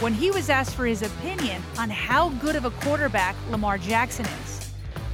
when he was asked for his opinion on how good of a quarterback Lamar Jackson is.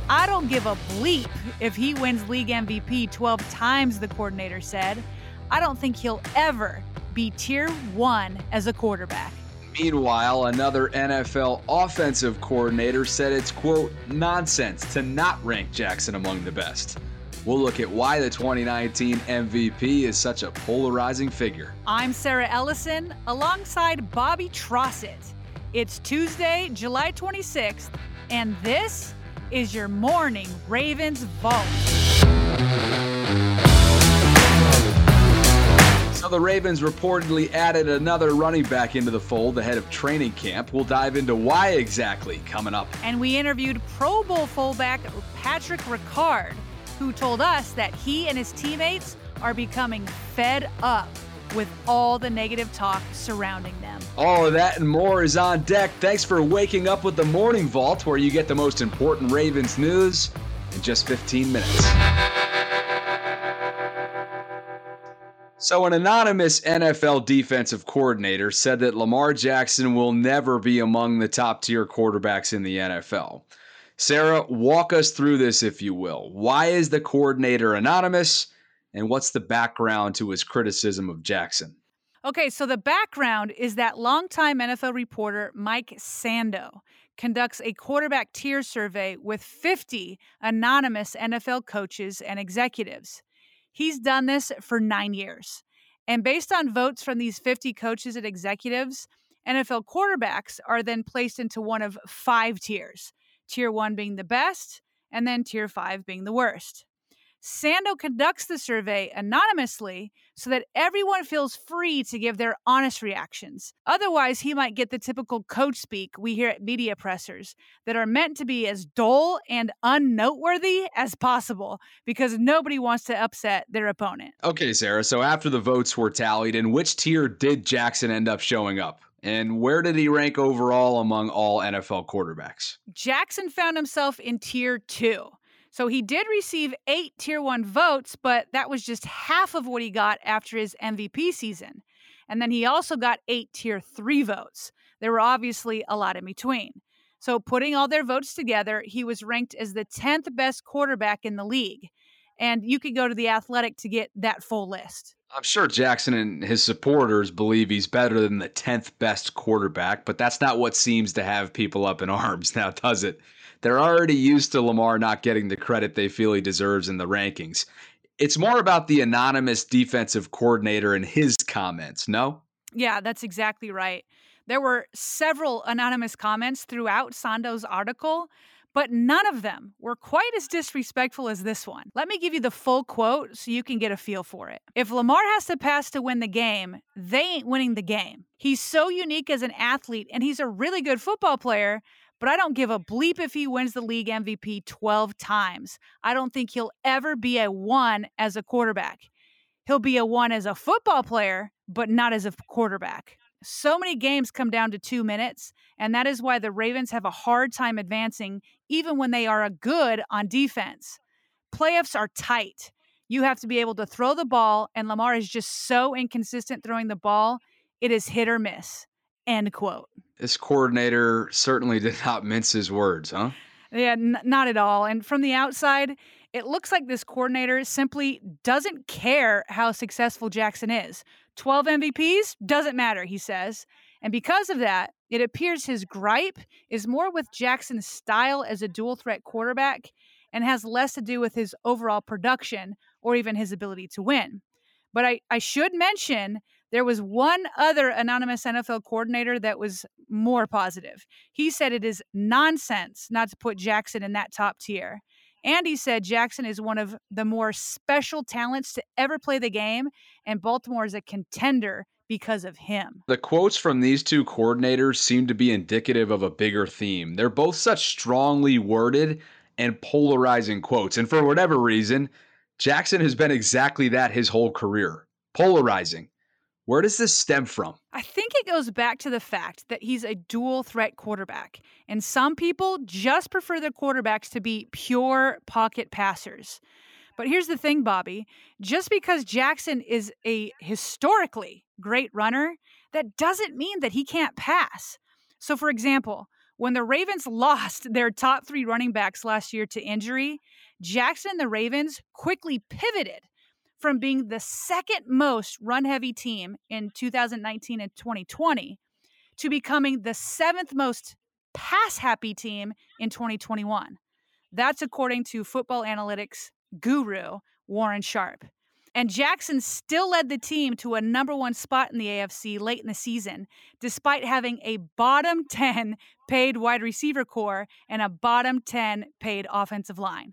I don't give a bleep if he wins league MVP 12 times, the coordinator said. I don't think he'll ever be tier one as a quarterback. Meanwhile, another NFL offensive coordinator said it's, quote, nonsense to not rank Jackson among the best. We'll look at why the 2019 MVP is such a polarizing figure. I'm Sarah Ellison alongside Bobby Trossett. It's Tuesday, July 26th, and this is your morning Ravens Vault. So the Ravens reportedly added another running back into the fold ahead of training camp. We'll dive into why exactly coming up. And we interviewed Pro Bowl fullback Patrick Ricard who told us that he and his teammates are becoming fed up with all the negative talk surrounding them. All of that and more is on deck. Thanks for waking up with the Morning Vault, where you get the most important Ravens news in just 15 minutes. So, an anonymous NFL defensive coordinator said that Lamar Jackson will never be among the top tier quarterbacks in the NFL. Sarah, walk us through this, if you will. Why is the coordinator anonymous, and what's the background to his criticism of Jackson? Okay, so the background is that longtime NFL reporter Mike Sando conducts a quarterback tier survey with 50 anonymous NFL coaches and executives. He's done this for nine years. And based on votes from these 50 coaches and executives, NFL quarterbacks are then placed into one of five tiers tier one being the best, and then tier five being the worst. Sando conducts the survey anonymously so that everyone feels free to give their honest reactions. Otherwise, he might get the typical coach speak we hear at media pressers that are meant to be as dull and unnoteworthy as possible because nobody wants to upset their opponent. Okay, Sarah. So after the votes were tallied, in which tier did Jackson end up showing up? And where did he rank overall among all NFL quarterbacks? Jackson found himself in tier two. So he did receive eight tier one votes, but that was just half of what he got after his MVP season. And then he also got eight tier three votes. There were obviously a lot in between. So, putting all their votes together, he was ranked as the 10th best quarterback in the league. And you could go to the athletic to get that full list. I'm sure Jackson and his supporters believe he's better than the 10th best quarterback, but that's not what seems to have people up in arms now, does it? They're already used to Lamar not getting the credit they feel he deserves in the rankings. It's more about the anonymous defensive coordinator and his comments, no? Yeah, that's exactly right. There were several anonymous comments throughout Sando's article but none of them were quite as disrespectful as this one. Let me give you the full quote so you can get a feel for it. If Lamar has to pass to win the game, they ain't winning the game. He's so unique as an athlete and he's a really good football player, but I don't give a bleep if he wins the league MVP 12 times. I don't think he'll ever be a one as a quarterback. He'll be a one as a football player, but not as a quarterback. So many games come down to two minutes, and that is why the Ravens have a hard time advancing, even when they are a good on defense. Playoffs are tight. You have to be able to throw the ball, and Lamar is just so inconsistent throwing the ball. It is hit or miss. End quote. This coordinator certainly did not mince his words, huh? Yeah, n- not at all. And from the outside, it looks like this coordinator simply doesn't care how successful Jackson is. 12 MVPs doesn't matter, he says. And because of that, it appears his gripe is more with Jackson's style as a dual threat quarterback and has less to do with his overall production or even his ability to win. But I, I should mention there was one other anonymous NFL coordinator that was more positive. He said it is nonsense not to put Jackson in that top tier. And he said Jackson is one of the more special talents to ever play the game, and Baltimore is a contender because of him. The quotes from these two coordinators seem to be indicative of a bigger theme. They're both such strongly worded and polarizing quotes. And for whatever reason, Jackson has been exactly that his whole career polarizing. Where does this stem from? I think it goes back to the fact that he's a dual threat quarterback. And some people just prefer their quarterbacks to be pure pocket passers. But here's the thing, Bobby. Just because Jackson is a historically great runner, that doesn't mean that he can't pass. So, for example, when the Ravens lost their top three running backs last year to injury, Jackson and the Ravens quickly pivoted from being the second most run heavy team in 2019 and 2020 to becoming the seventh most pass happy team in 2021. That's according to football analytics guru Warren Sharp. And Jackson still led the team to a number one spot in the AFC late in the season, despite having a bottom 10 paid wide receiver corps and a bottom 10 paid offensive line.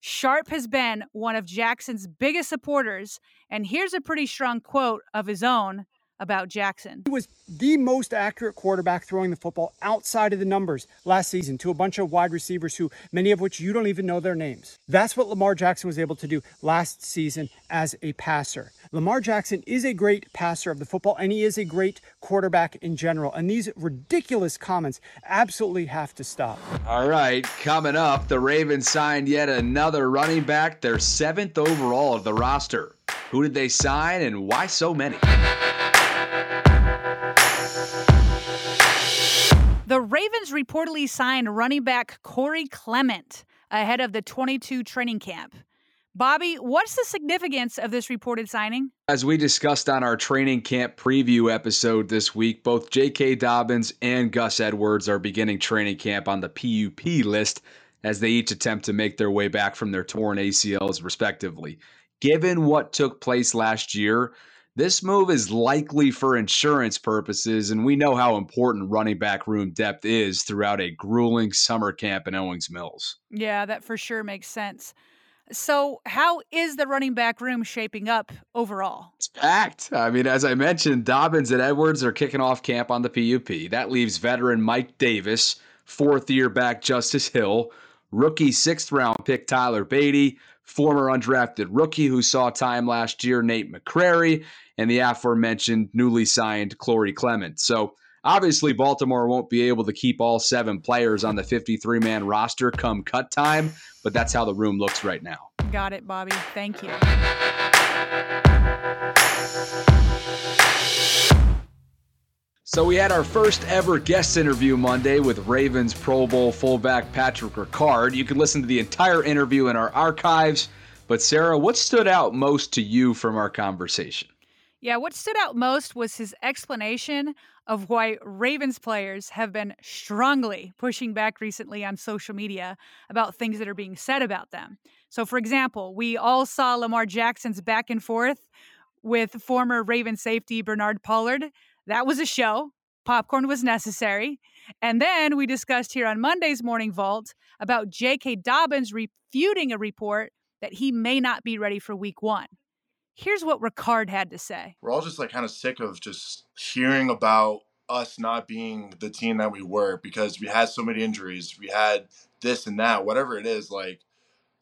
Sharp has been one of Jackson's biggest supporters, and here's a pretty strong quote of his own about Jackson. He was the most accurate quarterback throwing the football outside of the numbers last season to a bunch of wide receivers who many of which you don't even know their names. That's what Lamar Jackson was able to do last season as a passer. Lamar Jackson is a great passer of the football and he is a great quarterback in general. And these ridiculous comments absolutely have to stop. All right, coming up, the Ravens signed yet another running back, their seventh overall of the roster. Who did they sign and why so many? Ravens reportedly signed running back Corey Clement ahead of the 22 training camp. Bobby, what's the significance of this reported signing? As we discussed on our training camp preview episode this week, both J.K. Dobbins and Gus Edwards are beginning training camp on the PUP list as they each attempt to make their way back from their torn ACLs, respectively. Given what took place last year, this move is likely for insurance purposes, and we know how important running back room depth is throughout a grueling summer camp in Owings Mills. Yeah, that for sure makes sense. So, how is the running back room shaping up overall? It's packed. I mean, as I mentioned, Dobbins and Edwards are kicking off camp on the PUP. That leaves veteran Mike Davis, fourth year back Justice Hill, rookie sixth round pick Tyler Badie, former undrafted rookie who saw time last year, Nate McCrary, and the aforementioned newly signed Corey Clement. So obviously, Baltimore won't be able to keep all seven players on the 53 man roster come cut time, but that's how the room looks right now. Got it, Bobby. Thank you. So we had our first ever guest interview Monday with Ravens Pro Bowl fullback Patrick Ricard. You can listen to the entire interview in our archives. But Sarah, what stood out most to you from our conversation? Yeah, what stood out most was his explanation of why Ravens players have been strongly pushing back recently on social media about things that are being said about them. So, for example, we all saw Lamar Jackson's back and forth with former Raven safety Bernard Pollard that was a show. Popcorn was necessary. And then we discussed here on Monday's Morning Vault about J.K. Dobbins refuting a report that he may not be ready for week one. Here's what Ricard had to say. We're all just like kind of sick of just hearing about us not being the team that we were because we had so many injuries. We had this and that, whatever it is. Like,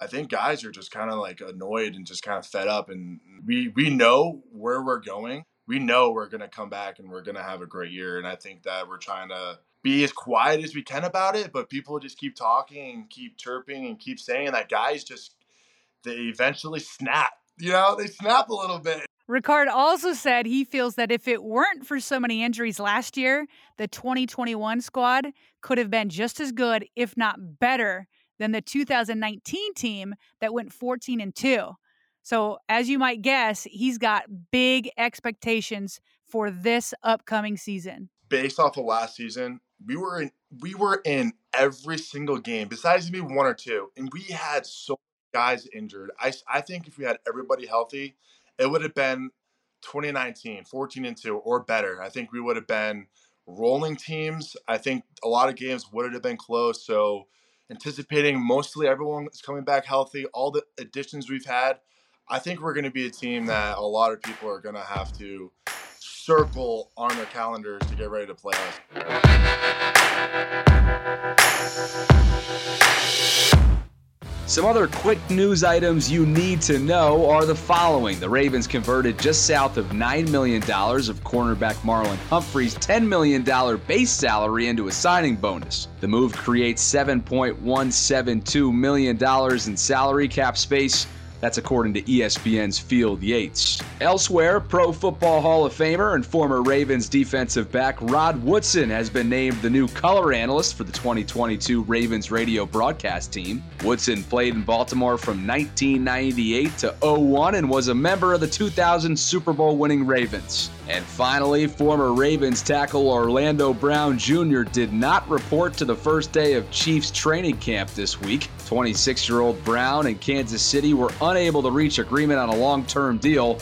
I think guys are just kind of like annoyed and just kind of fed up. And we, we know where we're going we know we're going to come back and we're going to have a great year. And I think that we're trying to be as quiet as we can about it, but people just keep talking and keep chirping and keep saying that guys just they eventually snap you know, they snap a little bit. Ricard also said he feels that if it weren't for so many injuries last year, the 2021 squad could have been just as good, if not better, than the 2019 team that went 14 and 2. So, as you might guess, he's got big expectations for this upcoming season. Based off of last season, we were in we were in every single game besides maybe one or two, and we had so guys injured. I I think if we had everybody healthy, it would have been 2019, 14 and 2 or better. I think we would have been rolling teams. I think a lot of games would have been close. So anticipating mostly everyone is coming back healthy, all the additions we've had, I think we're going to be a team that a lot of people are going to have to circle on their calendars to get ready to play us. Some other quick news items you need to know are the following. The Ravens converted just south of $9 million of cornerback Marlon Humphrey's $10 million base salary into a signing bonus. The move creates $7.172 million in salary cap space that's according to ESPN's Field Yates. Elsewhere, Pro Football Hall of Famer and former Ravens defensive back Rod Woodson has been named the new color analyst for the 2022 Ravens radio broadcast team. Woodson played in Baltimore from 1998 to 01 and was a member of the 2000 Super Bowl winning Ravens. And finally, former Ravens tackle Orlando Brown Jr. did not report to the first day of Chiefs training camp this week. 26 year old Brown and Kansas City were unable to reach agreement on a long term deal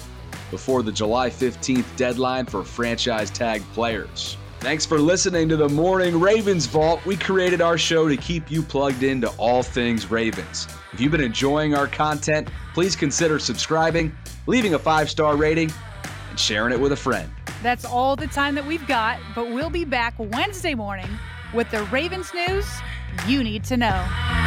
before the July 15th deadline for franchise tag players. Thanks for listening to the Morning Ravens Vault. We created our show to keep you plugged into all things Ravens. If you've been enjoying our content, please consider subscribing, leaving a five star rating, and sharing it with a friend. That's all the time that we've got, but we'll be back Wednesday morning with the Ravens news you need to know.